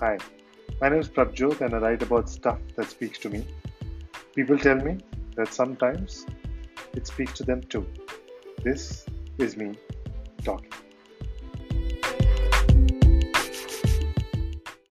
Hi, my name is Prabjot and I write about stuff that speaks to me. People tell me that sometimes it speaks to them too. This is me talking.